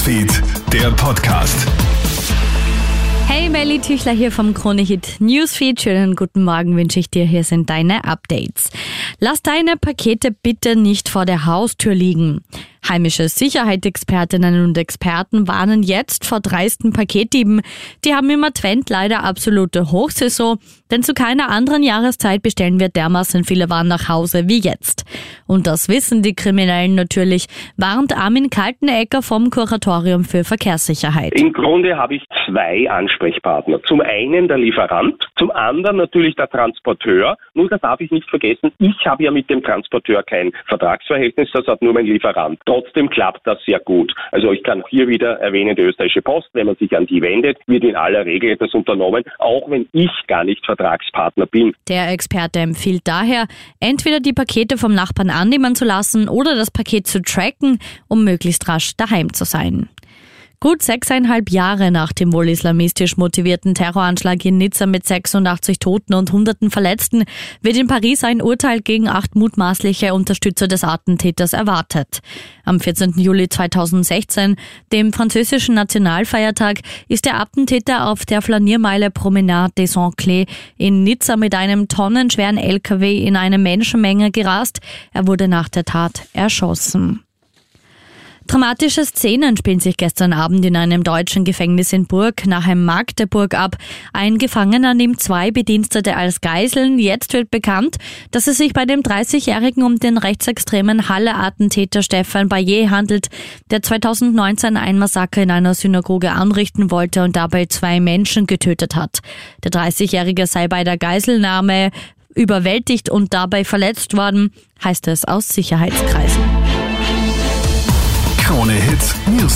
Newsfeed, der Podcast. Hey, Melly Tüchler hier vom Kronehit Newsfeed. Schönen guten Morgen wünsche ich dir. Hier sind deine Updates. Lass deine Pakete bitte nicht vor der Haustür liegen. Heimische Sicherheitsexpertinnen und Experten warnen jetzt vor dreisten Paketdieben. Die haben im Advent leider absolute Hochsaison, denn zu keiner anderen Jahreszeit bestellen wir dermaßen viele Waren nach Hause wie jetzt. Und das wissen die Kriminellen natürlich, warnt Armin Kaltenecker vom Kuratorium für Verkehrssicherheit. Im Grunde habe ich zwei Ansprechpartner. Zum einen der Lieferant, zum anderen natürlich der Transporteur. Nur das darf ich nicht vergessen, ich habe ja mit dem Transporteur kein Vertragsverhältnis, das hat nur mein Lieferant. Trotzdem klappt das sehr gut. Also ich kann hier wieder erwähnen, die österreichische Post, wenn man sich an die wendet, wird in aller Regel etwas unternommen, auch wenn ich gar nicht Vertragspartner bin. Der Experte empfiehlt daher, entweder die Pakete vom Nachbarn annehmen zu lassen oder das Paket zu tracken, um möglichst rasch daheim zu sein. Gut sechseinhalb Jahre nach dem wohl islamistisch motivierten Terroranschlag in Nizza mit 86 Toten und Hunderten Verletzten wird in Paris ein Urteil gegen acht mutmaßliche Unterstützer des Attentäters erwartet. Am 14. Juli 2016, dem französischen Nationalfeiertag, ist der Attentäter auf der Flaniermeile Promenade des Anglais in Nizza mit einem tonnenschweren LKW in eine Menschenmenge gerast. Er wurde nach der Tat erschossen. Dramatische Szenen spielen sich gestern Abend in einem deutschen Gefängnis in Burg nahe Magdeburg ab. Ein Gefangener nimmt zwei Bedienstete als Geiseln. Jetzt wird bekannt, dass es sich bei dem 30-Jährigen um den rechtsextremen Halle-Attentäter Stefan Bayer handelt, der 2019 ein Massaker in einer Synagoge anrichten wollte und dabei zwei Menschen getötet hat. Der 30-Jährige sei bei der Geiselnahme überwältigt und dabei verletzt worden, heißt es aus Sicherheitskreisen.